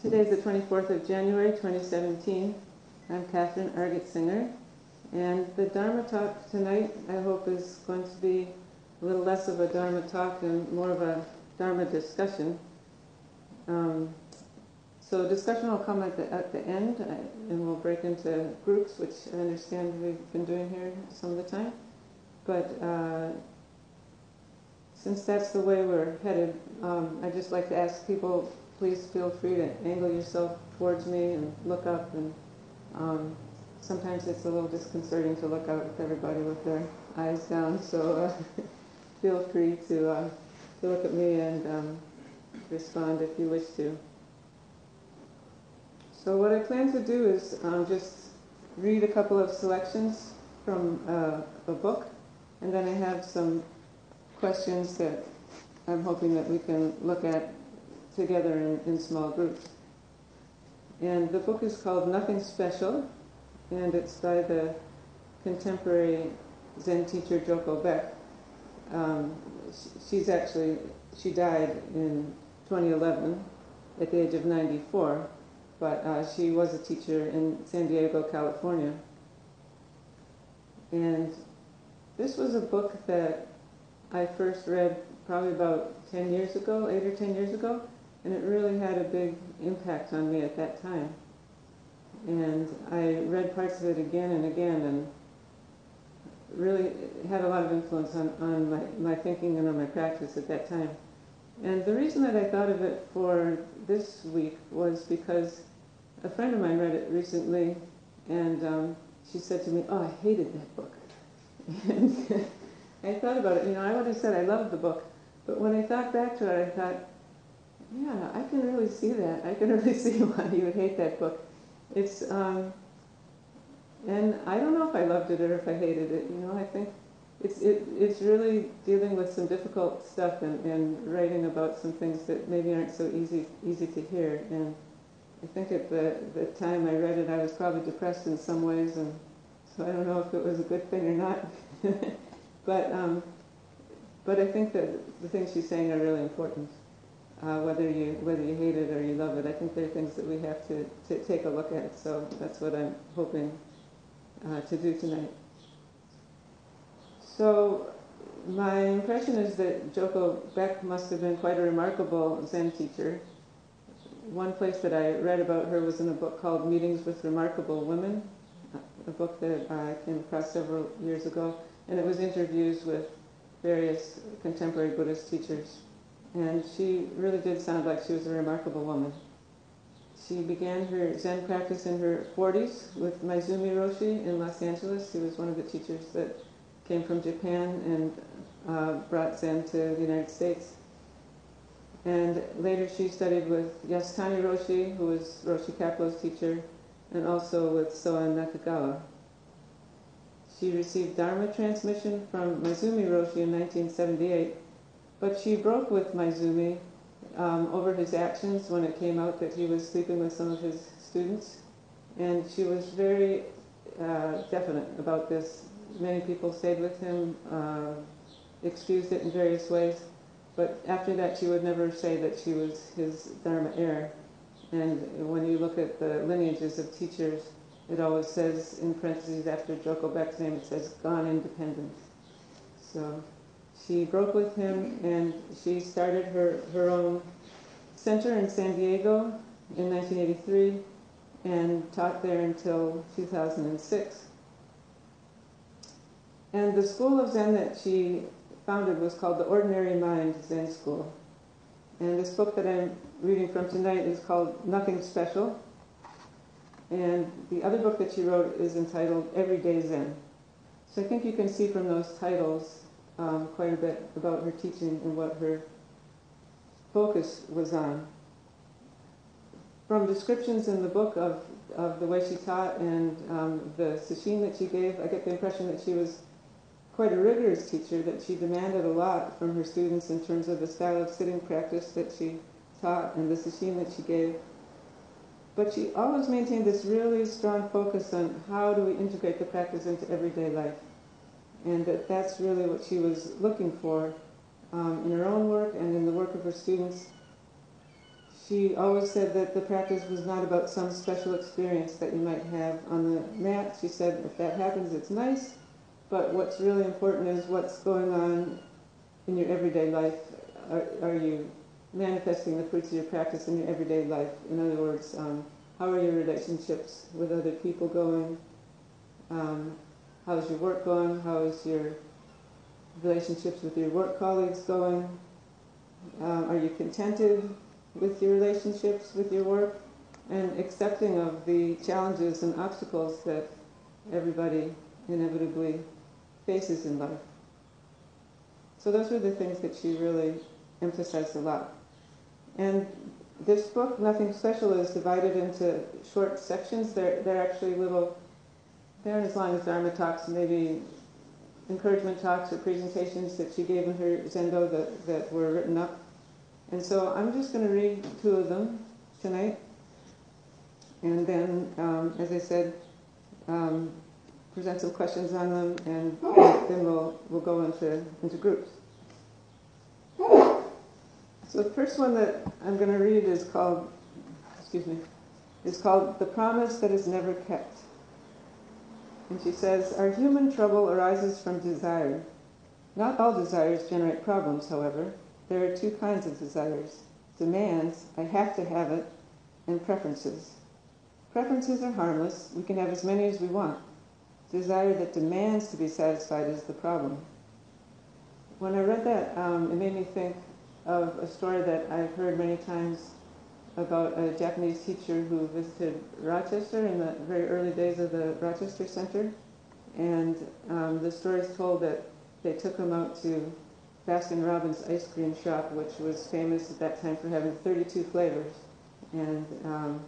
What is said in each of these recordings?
Today's the 24th of January 2017. I'm Catherine Arget-Singer, and the Dharma talk tonight I hope is going to be a little less of a Dharma talk and more of a Dharma discussion. Um, so discussion will come at the, at the end, uh, and we'll break into groups, which I understand we've been doing here some of the time. But uh, since that's the way we're headed, um, I'd just like to ask people, please feel free to angle yourself towards me and look up. And um, sometimes it's a little disconcerting to look out at everybody with their eyes down. So uh, feel free to, uh, to look at me and um, respond if you wish to. So what I plan to do is um, just read a couple of selections from uh, a book, and then I have some questions that I'm hoping that we can look at together in, in small groups. And the book is called Nothing Special, and it's by the contemporary Zen teacher Joko Beck. Um, she's actually, she died in 2011 at the age of 94, but uh, she was a teacher in San Diego, California. And this was a book that I first read probably about 10 years ago, 8 or 10 years ago, and it really had a big impact on me at that time. And I read parts of it again and again, and really had a lot of influence on, on my, my thinking and on my practice at that time. And the reason that I thought of it for this week was because a friend of mine read it recently, and um, she said to me, "Oh, I hated that book." and I thought about it. You know, I would have said I loved the book, but when I thought back to it, I thought, "Yeah, I can really see that. I can really see why you would hate that book." It's, um, and I don't know if I loved it or if I hated it. You know, I think it's it, it's really dealing with some difficult stuff and, and writing about some things that maybe aren't so easy easy to hear. And I think at the the time I read it, I was probably depressed in some ways, and so I don't know if it was a good thing or not. but um, but I think that the things she's saying are really important. Uh, whether you whether you hate it or you love it, I think there are things that we have to, to take a look at. So that's what I'm hoping uh, to do tonight. So my impression is that Joko Beck must have been quite a remarkable Zen teacher. One place that I read about her was in a book called Meetings with Remarkable Women, a book that I came across several years ago, and it was interviews with various contemporary Buddhist teachers. And she really did sound like she was a remarkable woman. She began her Zen practice in her 40s with Maezumi Roshi in Los Angeles. He was one of the teachers that came from Japan and uh, brought Zen to the United States. And later she studied with Yasutani Roshi, who was Roshi Kapleau's teacher, and also with Soen Nakagawa. She received Dharma transmission from Maezumi Roshi in 1978, but she broke with Maezumi um, over his actions when it came out that he was sleeping with some of his students. And she was very uh, definite about this many people stayed with him, uh, excused it in various ways, but after that she would never say that she was his Dharma heir. And when you look at the lineages of teachers, it always says in parentheses after Joko Beck's name, it says gone independent. So she broke with him and she started her, her own center in San Diego in 1983 and taught there until 2006. And the school of Zen that she founded was called the Ordinary Mind Zen School. And this book that I'm reading from tonight is called Nothing Special. And the other book that she wrote is entitled Everyday Zen. So I think you can see from those titles um, quite a bit about her teaching and what her focus was on. From descriptions in the book of, of the way she taught and um, the sesshin that she gave, I get the impression that she was quite a rigorous teacher, that she demanded a lot from her students in terms of the style of sitting practice that she taught and the sesshin that she gave. But she always maintained this really strong focus on how do we integrate the practice into everyday life. And that that's really what she was looking for um, in her own work and in the work of her students. she always said that the practice was not about some special experience that you might have on the mat. She said if that happens, it's nice, but what's really important is what's going on in your everyday life. Are, are you manifesting the fruits of your practice in your everyday life? In other words, um, how are your relationships with other people going? Um, how's your work going? How is your relationships with your work colleagues going? Um, are you contented with your relationships, with your work, and accepting of the challenges and obstacles that everybody inevitably faces in life? So those were the things that she really emphasized a lot. And this book, Nothing Special, is divided into short sections. They're, they're actually little, they aren't as long as Dharma talks, maybe encouragement talks or presentations that she gave in her Zendo that, that were written up. And so I'm just going to read two of them tonight. And then, um, as I said, um, present some questions on them, and then we'll, we'll go into, into groups. So the first one that I'm going to read is called, excuse me, is called The Promise That Is Never Kept. And she says, Our human trouble arises from desire. Not all desires generate problems, however. There are two kinds of desires demands, I have to have it, and preferences. Preferences are harmless, we can have as many as we want. Desire that demands to be satisfied is the problem. When I read that, um, it made me think of a story that I've heard many times about a Japanese teacher who visited Rochester in the very early days of the Rochester Center. And um, the story is told that they took him out to Baskin Robbins ice cream shop, which was famous at that time for having 32 flavors. And um,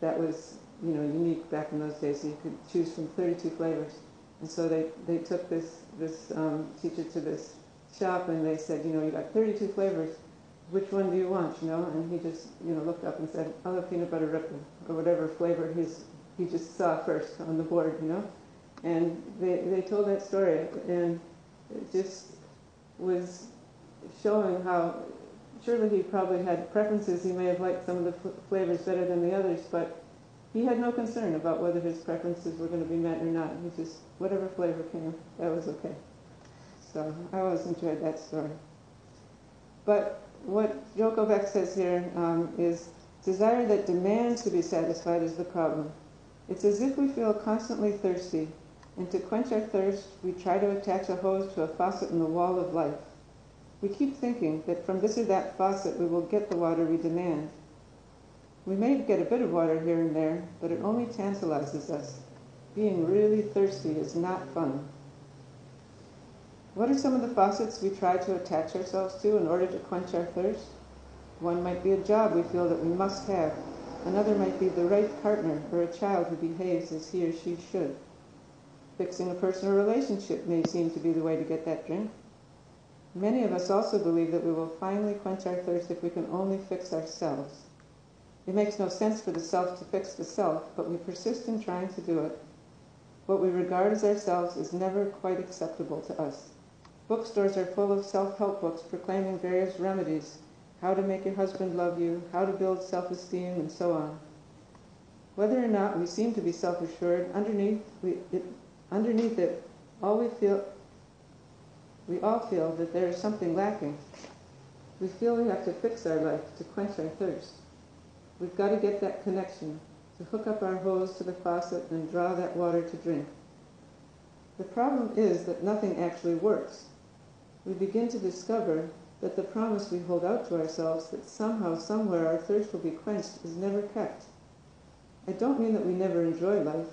that was, you know, unique back in those days. You could choose from 32 flavors. And so they, they took this, this um, teacher to this shop and they said, you know, you got 32 flavors. Which one do you want, you know? And he just, you know, looked up and said, oh, I'll have peanut butter ripple or whatever flavor his, he just saw first on the board, you know? And they, they told that story and it just was showing how surely he probably had preferences. He may have liked some of the flavors better than the others, but he had no concern about whether his preferences were going to be met or not. He just, whatever flavor came, that was okay. So I always enjoyed that story. But what Joko Beck says here um, is desire that demands to be satisfied is the problem. It's as if we feel constantly thirsty, and to quench our thirst, we try to attach a hose to a faucet in the wall of life. We keep thinking that from this or that faucet we will get the water we demand. We may get a bit of water here and there, but it only tantalizes us. Being really thirsty is not fun. What are some of the faucets we try to attach ourselves to in order to quench our thirst? One might be a job we feel that we must have. Another might be the right partner or a child who behaves as he or she should. Fixing a personal relationship may seem to be the way to get that drink. Many of us also believe that we will finally quench our thirst if we can only fix ourselves. It makes no sense for the self to fix the self, but we persist in trying to do it. What we regard as ourselves is never quite acceptable to us. Bookstores are full of self-help books proclaiming various remedies, how to make your husband love you, how to build self-esteem, and so on. Whether or not we seem to be self-assured, underneath, we, it, underneath it, all we feel we all feel that there is something lacking. We feel we have to fix our life to quench our thirst. We've got to get that connection, to hook up our hose to the faucet and draw that water to drink. The problem is that nothing actually works. We begin to discover that the promise we hold out to ourselves that somehow, somewhere our thirst will be quenched is never kept. I don't mean that we never enjoy life.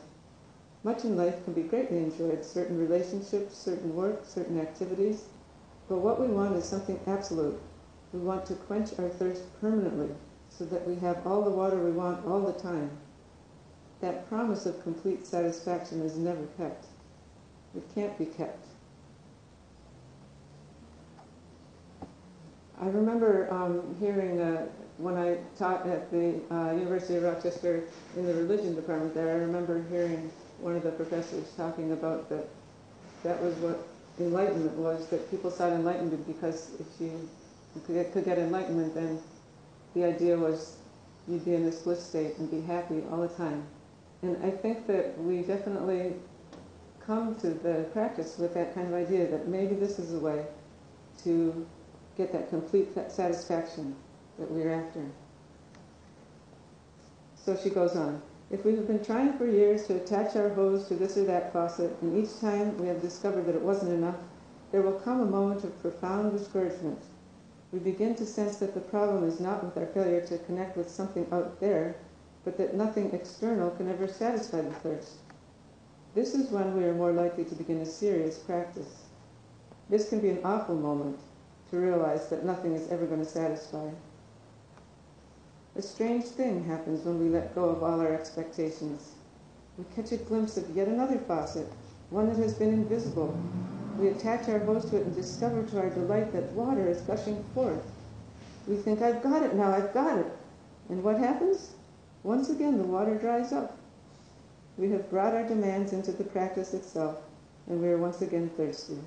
Much in life can be greatly enjoyed, certain relationships, certain work, certain activities. But what we want is something absolute. We want to quench our thirst permanently so that we have all the water we want all the time. That promise of complete satisfaction is never kept. It can't be kept. I remember um, hearing uh, when I taught at the uh, University of Rochester in the religion department there, I remember hearing one of the professors talking about that that was what enlightenment was, that people sought enlightenment because if you could get, could get enlightenment, then the idea was you'd be in this bliss state and be happy all the time. And I think that we definitely come to the practice with that kind of idea that maybe this is a way to get that complete satisfaction that we're after. So she goes on. If we have been trying for years to attach our hose to this or that faucet, and each time we have discovered that it wasn't enough, there will come a moment of profound discouragement. We begin to sense that the problem is not with our failure to connect with something out there, but that nothing external can ever satisfy the thirst. This is when we are more likely to begin a serious practice. This can be an awful moment to realize that nothing is ever going to satisfy. A strange thing happens when we let go of all our expectations. We catch a glimpse of yet another faucet, one that has been invisible. We attach our hose to it and discover to our delight that water is gushing forth. We think, I've got it now, I've got it. And what happens? Once again, the water dries up. We have brought our demands into the practice itself, and we are once again thirsty.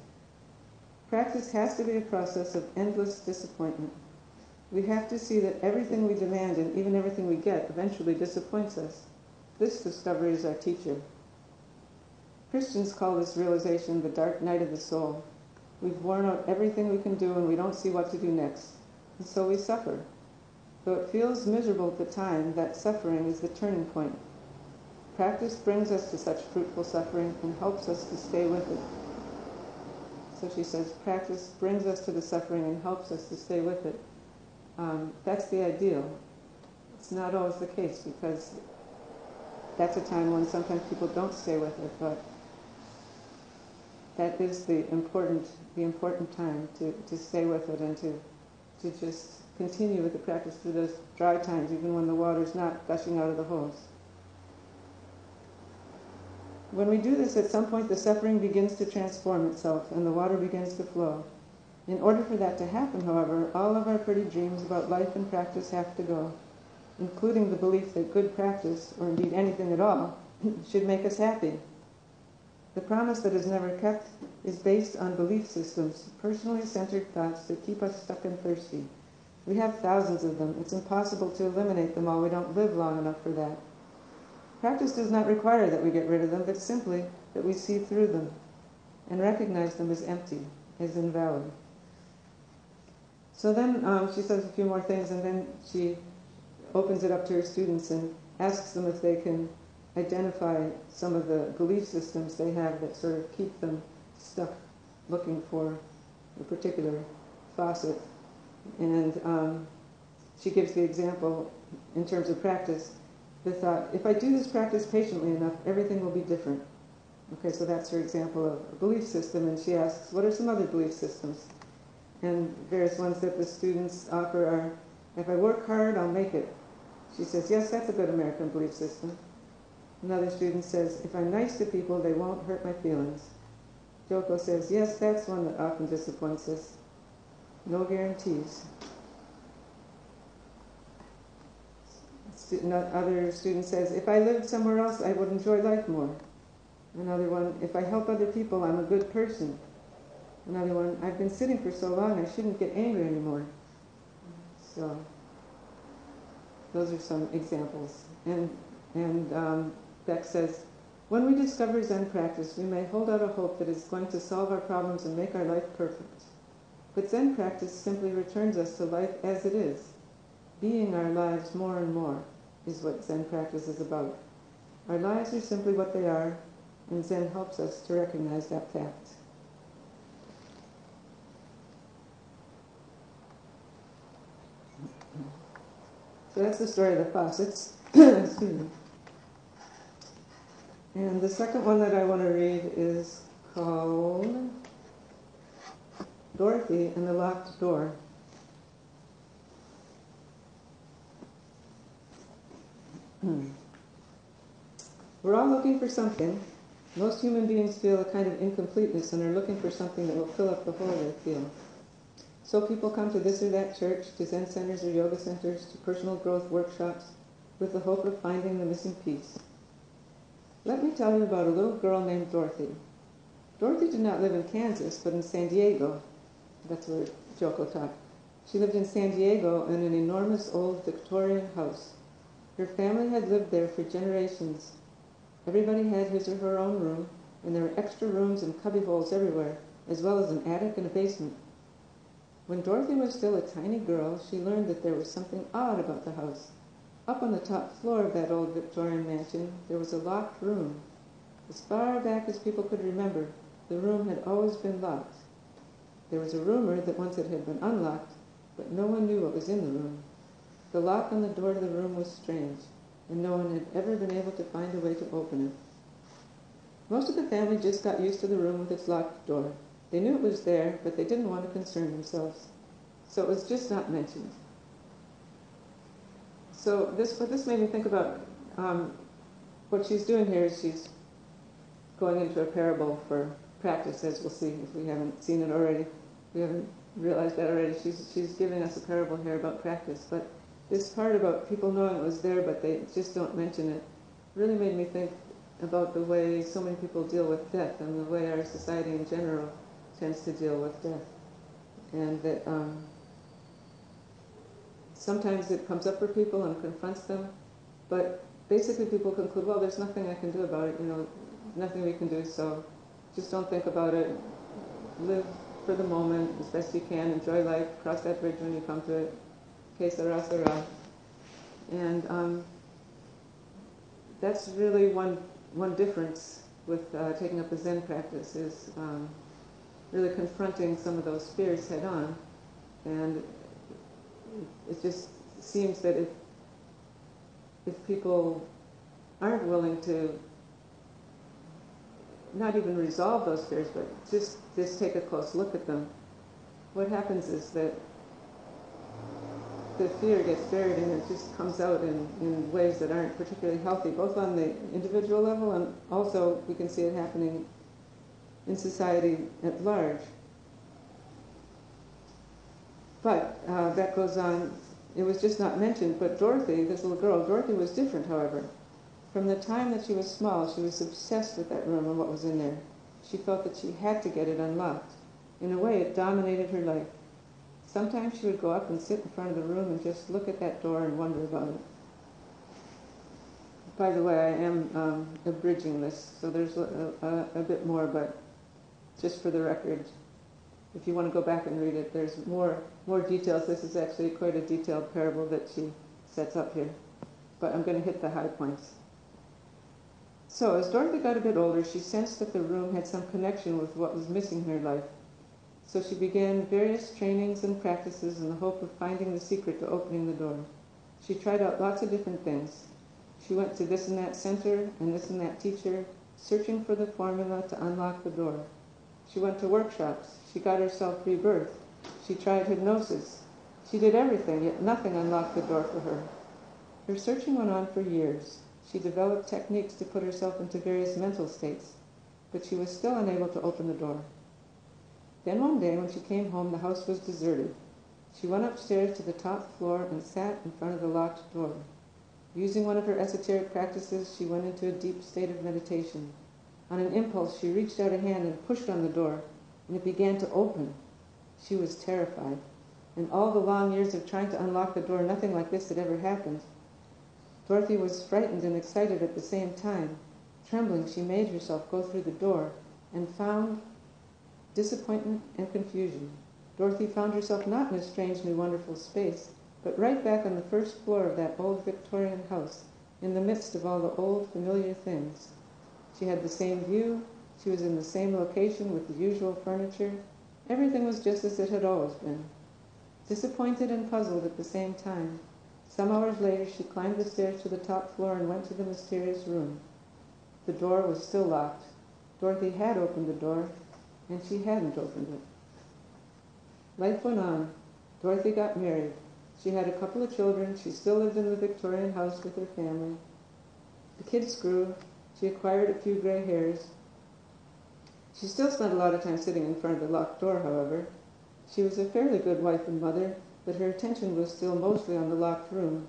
Practice has to be a process of endless disappointment. We have to see that everything we demand and even everything we get eventually disappoints us. This discovery is our teacher. Christians call this realization the dark night of the soul. We've worn out everything we can do and we don't see what to do next. And so we suffer. Though it feels miserable at the time, that suffering is the turning point. Practice brings us to such fruitful suffering and helps us to stay with it. So she says, practice brings us to the suffering and helps us to stay with it. Um, that's the ideal. It's not always the case because that's a time when sometimes people don't stay with it, but that is the important, the important time to, to stay with it and to, to just continue with the practice through those dry times, even when the water's not gushing out of the hose. When we do this, at some point the suffering begins to transform itself and the water begins to flow. In order for that to happen, however, all of our pretty dreams about life and practice have to go, including the belief that good practice, or indeed anything at all, should make us happy. The promise that is never kept is based on belief systems, personally centered thoughts that keep us stuck and thirsty. We have thousands of them. It's impossible to eliminate them all. We don't live long enough for that. Practice does not require that we get rid of them, but simply that we see through them and recognize them as empty, as invalid. So then um, she says a few more things, and then she opens it up to her students and asks them if they can identify some of the belief systems they have that sort of keep them stuck looking for a particular faucet. And um, she gives the example in terms of practice the thought, if I do this practice patiently enough, everything will be different. Okay, so that's her example of a belief system, and she asks, what are some other belief systems? And various ones that the students offer are, if I work hard, I'll make it. She says, yes, that's a good American belief system. Another student says, if I'm nice to people, they won't hurt my feelings. Joko says, yes, that's one that often disappoints us. No guarantees. Another student says, if I lived somewhere else, I would enjoy life more. Another one, if I help other people, I'm a good person. Another one, I've been sitting for so long, I shouldn't get angry anymore. So, those are some examples. And, and um, Beck says, when we discover Zen practice, we may hold out a hope that it's going to solve our problems and make our life perfect. But Zen practice simply returns us to life as it is. Being our lives more and more is what Zen practice is about. Our lives are simply what they are, and Zen helps us to recognize that fact. So that's the story of the faucets. Excuse me. And the second one that I want to read is called Dorothy and the Locked Door. Hmm. We're all looking for something. Most human beings feel a kind of incompleteness and are looking for something that will fill up the hole they feel. So people come to this or that church, to Zen centers or yoga centers, to personal growth workshops, with the hope of finding the missing piece. Let me tell you about a little girl named Dorothy. Dorothy did not live in Kansas, but in San Diego. That's where Joko taught. She lived in San Diego in an enormous old Victorian house. Her family had lived there for generations. Everybody had his or her own room, and there were extra rooms and cubbyholes everywhere, as well as an attic and a basement. When Dorothy was still a tiny girl, she learned that there was something odd about the house. Up on the top floor of that old Victorian mansion, there was a locked room. As far back as people could remember, the room had always been locked. There was a rumor that once it had been unlocked, but no one knew what was in the room. The lock on the door to the room was strange, and no one had ever been able to find a way to open it. Most of the family just got used to the room with its locked door. They knew it was there, but they didn't want to concern themselves. So it was just not mentioned. So this, what this made me think about, um, what she's doing here is she's going into a parable for practice, as we'll see if we haven't seen it already. We haven't realized that already. She's, she's giving us a parable here about practice. But this part about people knowing it was there, but they just don't mention it, really made me think about the way so many people deal with death and the way our society in general tends to deal with death. And that um, sometimes it comes up for people and confronts them, but basically people conclude, well, there's nothing I can do about it, you know, nothing we can do, so just don't think about it. Live for the moment as best you can. Enjoy life. Cross that bridge when you come to it. Sera. And um, that's really one one difference with uh, taking up a Zen practice is um, really confronting some of those fears head on. And it just seems that if if people aren't willing to not even resolve those fears, but just just take a close look at them, what happens is that the fear gets buried and it just comes out in, in ways that aren't particularly healthy, both on the individual level and also we can see it happening in society at large. But uh, that goes on. It was just not mentioned, but Dorothy, this little girl, Dorothy was different, however. From the time that she was small, she was obsessed with that room and what was in there. She felt that she had to get it unlocked. In a way, it dominated her life. Sometimes she would go up and sit in front of the room and just look at that door and wonder about it. By the way, I am um, abridging this, so there's a, a, a bit more, but just for the record, if you want to go back and read it, there's more more details. This is actually quite a detailed parable that she sets up here, but I'm going to hit the high points. So, as Dorothy got a bit older, she sensed that the room had some connection with what was missing in her life. So she began various trainings and practices in the hope of finding the secret to opening the door. She tried out lots of different things. She went to this and that center and this and that teacher, searching for the formula to unlock the door. She went to workshops. She got herself rebirthed. She tried hypnosis. She did everything, yet nothing unlocked the door for her. Her searching went on for years. She developed techniques to put herself into various mental states, but she was still unable to open the door. Then one day when she came home, the house was deserted. She went upstairs to the top floor and sat in front of the locked door. Using one of her esoteric practices, she went into a deep state of meditation. On an impulse, she reached out a hand and pushed on the door, and it began to open. She was terrified. In all the long years of trying to unlock the door, nothing like this had ever happened. Dorothy was frightened and excited at the same time. Trembling, she made herself go through the door and found disappointment and confusion. Dorothy found herself not in a strange new wonderful space, but right back on the first floor of that old Victorian house, in the midst of all the old familiar things. She had the same view, she was in the same location with the usual furniture. Everything was just as it had always been. Disappointed and puzzled at the same time, some hours later, she climbed the stairs to the top floor and went to the mysterious room. The door was still locked. Dorothy had opened the door, and she hadn't opened it. Life went on. Dorothy got married. She had a couple of children. She still lived in the Victorian house with her family. The kids grew. She acquired a few gray hairs. She still spent a lot of time sitting in front of the locked door, however. She was a fairly good wife and mother, but her attention was still mostly on the locked room,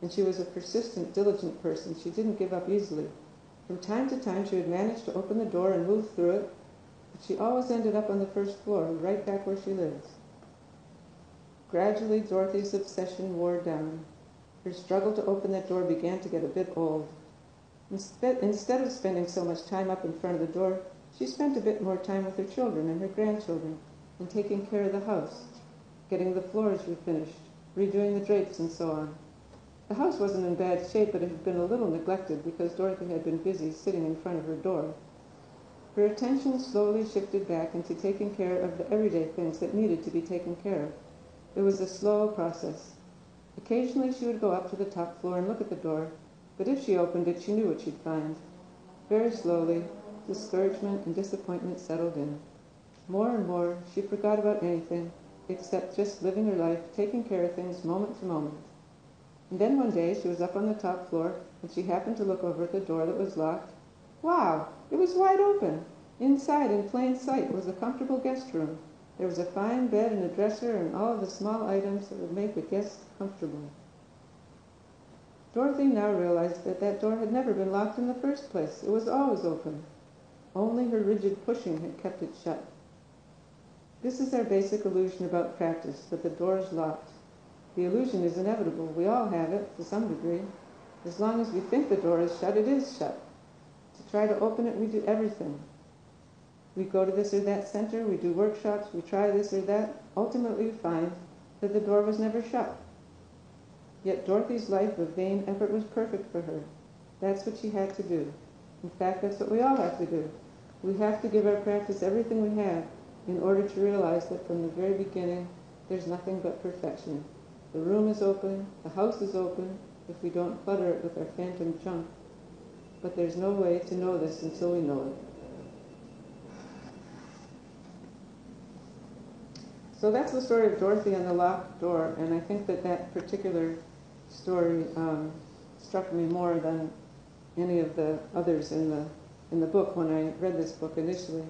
and she was a persistent, diligent person. She didn't give up easily. From time to time, she would manage to open the door and move through it, she always ended up on the first floor, right back where she lived. Gradually, Dorothy's obsession wore down. Her struggle to open that door began to get a bit old. Instead of spending so much time up in front of the door, she spent a bit more time with her children and her grandchildren and taking care of the house, getting the floors refinished, redoing the drapes, and so on. The house wasn't in bad shape, but it had been a little neglected because Dorothy had been busy sitting in front of her door. Her attention slowly shifted back into taking care of the everyday things that needed to be taken care of. It was a slow process. Occasionally she would go up to the top floor and look at the door, but if she opened it, she knew what she'd find. Very slowly, discouragement and disappointment settled in. More and more, she forgot about anything except just living her life, taking care of things moment to moment. And then one day she was up on the top floor and she happened to look over at the door that was locked. Wow! It was wide open. Inside, in plain sight, was a comfortable guest room. There was a fine bed and a dresser and all the small items that would make a guest comfortable. Dorothy now realized that that door had never been locked in the first place. It was always open. Only her rigid pushing had kept it shut. This is our basic illusion about practice, that the door is locked. The illusion is inevitable. We all have it, to some degree. As long as we think the door is shut, it is shut. Try to open it, we do everything. We go to this or that center, we do workshops, we try this or that. Ultimately, we find that the door was never shut. Yet Dorothy's life of vain effort was perfect for her. That's what she had to do. In fact, that's what we all have to do. We have to give our practice everything we have in order to realize that from the very beginning, there's nothing but perfection. The room is open, the house is open, if we don't clutter it with our phantom junk. But there's no way to know this until we know it. So that's the story of Dorothy and the locked door, and I think that that particular story um, struck me more than any of the others in the in the book when I read this book initially.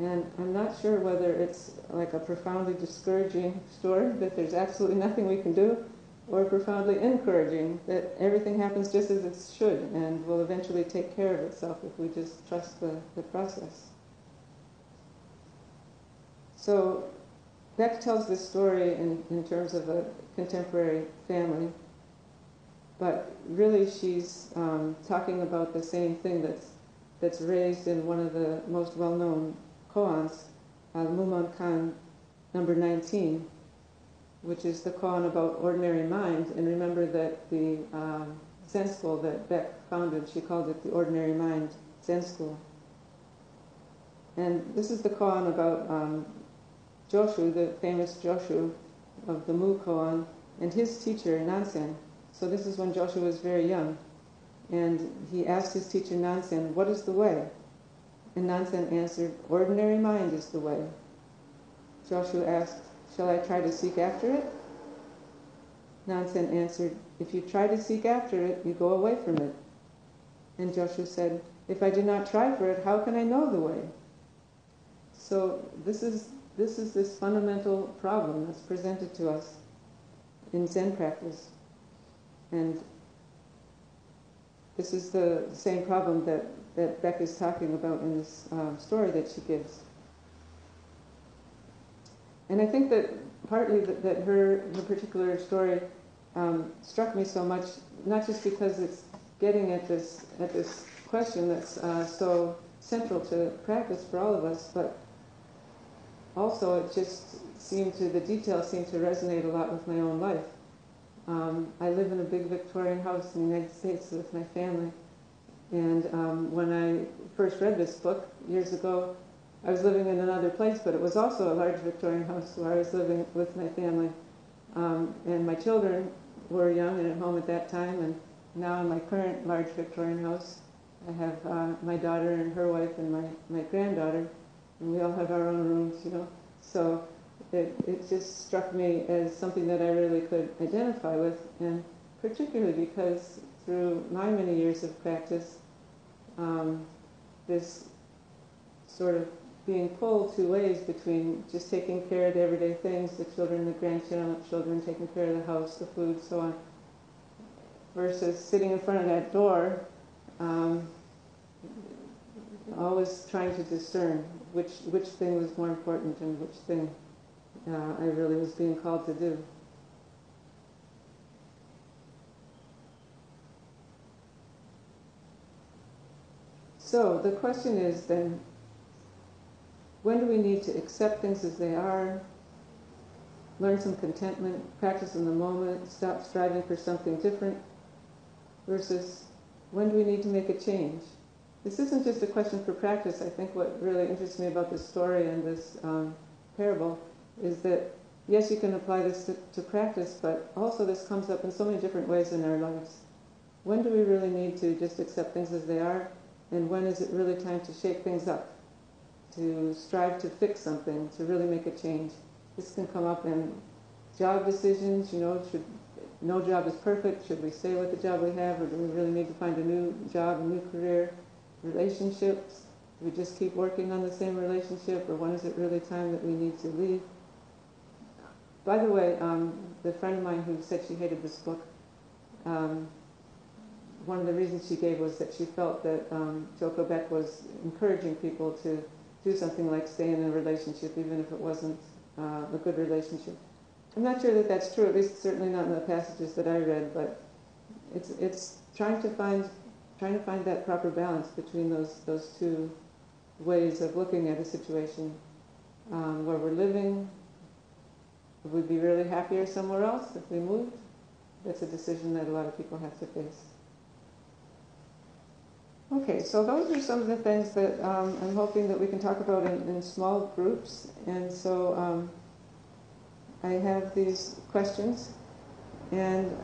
And I'm not sure whether it's like a profoundly discouraging story that there's absolutely nothing we can do, or profoundly encouraging that everything happens just as it should and will eventually take care of itself if we just trust the, the process. So Beck tells this story in, in terms of a contemporary family, but really she's um, talking about the same thing that's, that's raised in one of the most well-known koans, uh, Mumon Kan number 19, which is the koan about ordinary mind. And remember that the um, Zen school that Beck founded, she called it the Ordinary Mind Zen School. And this is the koan about um, Joshu, the famous Joshu of the Mu koan, and his teacher, Nansen. So this is when Joshu was very young. And he asked his teacher, Nansen, what is the way? And Nansen answered, ordinary mind is the way. Joshu asked, shall I try to seek after it? Nansen answered, if you try to seek after it, you go away from it. And Joshu said, if I do not try for it, how can I know the way? So this is this is this fundamental problem that's presented to us in Zen practice. And this is the same problem that, that Beck is talking about in this uh, story that she gives. And I think that partly that, that her, her particular story um, struck me so much, not just because it's getting at this, at this question that's uh, so central to practice for all of us, but also it just seemed to, the details seemed to resonate a lot with my own life. Um, I live in a big Victorian house in the United States with my family. And um, when I first read this book years ago, I was living in another place, but it was also a large Victorian house where I was living with my family. Um, and my children were young and at home at that time. And now in my current large Victorian house, I have uh, my daughter and her wife and my, my granddaughter and we all have our own rooms, you know. So it, it just struck me as something that I really could identify with, and particularly because through my many years of practice, um, this sort of being pulled two ways between just taking care of the everyday things, the children, the grandchildren, children taking care of the house, the food, so on, versus sitting in front of that door, um, always trying to discern which, which thing was more important and which thing uh, I really was being called to do. So the question is then, when do we need to accept things as they are, learn some contentment, practice in the moment, stop striving for something different, versus when do we need to make a change? This isn't just a question for practice. I think what really interests me about this story and this um, parable is that yes, you can apply this to, to practice, but also this comes up in so many different ways in our lives. When do we really need to just accept things as they are, and when is it really time to shake things up, to strive to fix something, to really make a change? This can come up in job decisions, you know, should no job is perfect, should we stay with the job we have, or do we really need to find a new job, a new career? Relationships, do we just keep working on the same relationship, or when is it really time that we need to leave? By the way, um, the friend of mine who said she hated this book, um, one of the reasons she gave was that she felt that um, Joko Beck was encouraging people to do something like stay in a relationship, even if it wasn't uh, a good relationship. I'm not sure that that's true, at least certainly not in the passages that I read, but it's, it's trying to find trying to find that proper balance between those those two ways of looking at a situation um, where we're living. Would we be really happier somewhere else if we moved? That's a decision that a lot of people have to face. Okay, so those are some of the things that um, I'm hoping that we can talk about in, in small groups. And so um, I have these questions, and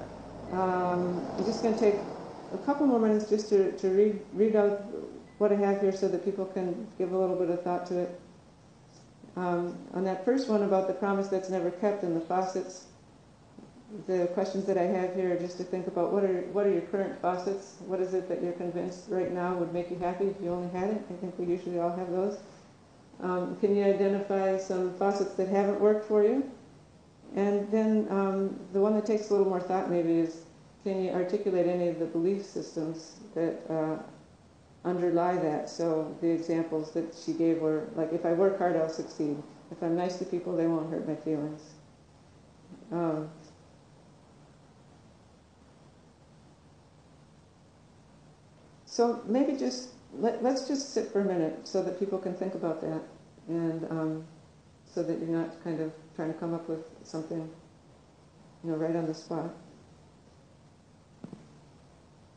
um, I'm just going to take a couple more minutes just to, to read, read out what I have here so that people can give a little bit of thought to it. Um, on that first one about the promise that's never kept and the faucets, the questions that I have here are just to think about what are what are your current faucets? What is it that you're convinced right now would make you happy if you only had it? I think we usually all have those. Um, can you identify some faucets that haven't worked for you? And then um, the one that takes a little more thought maybe is can you articulate any of the belief systems that uh, underlie that? So the examples that she gave were like, if I work hard, I'll succeed. If I'm nice to people, they won't hurt my feelings. Um, So maybe just let, us just sit for a minute so that people can think about that, and um, so that you're not kind of trying to come up with something, you know, right on the spot.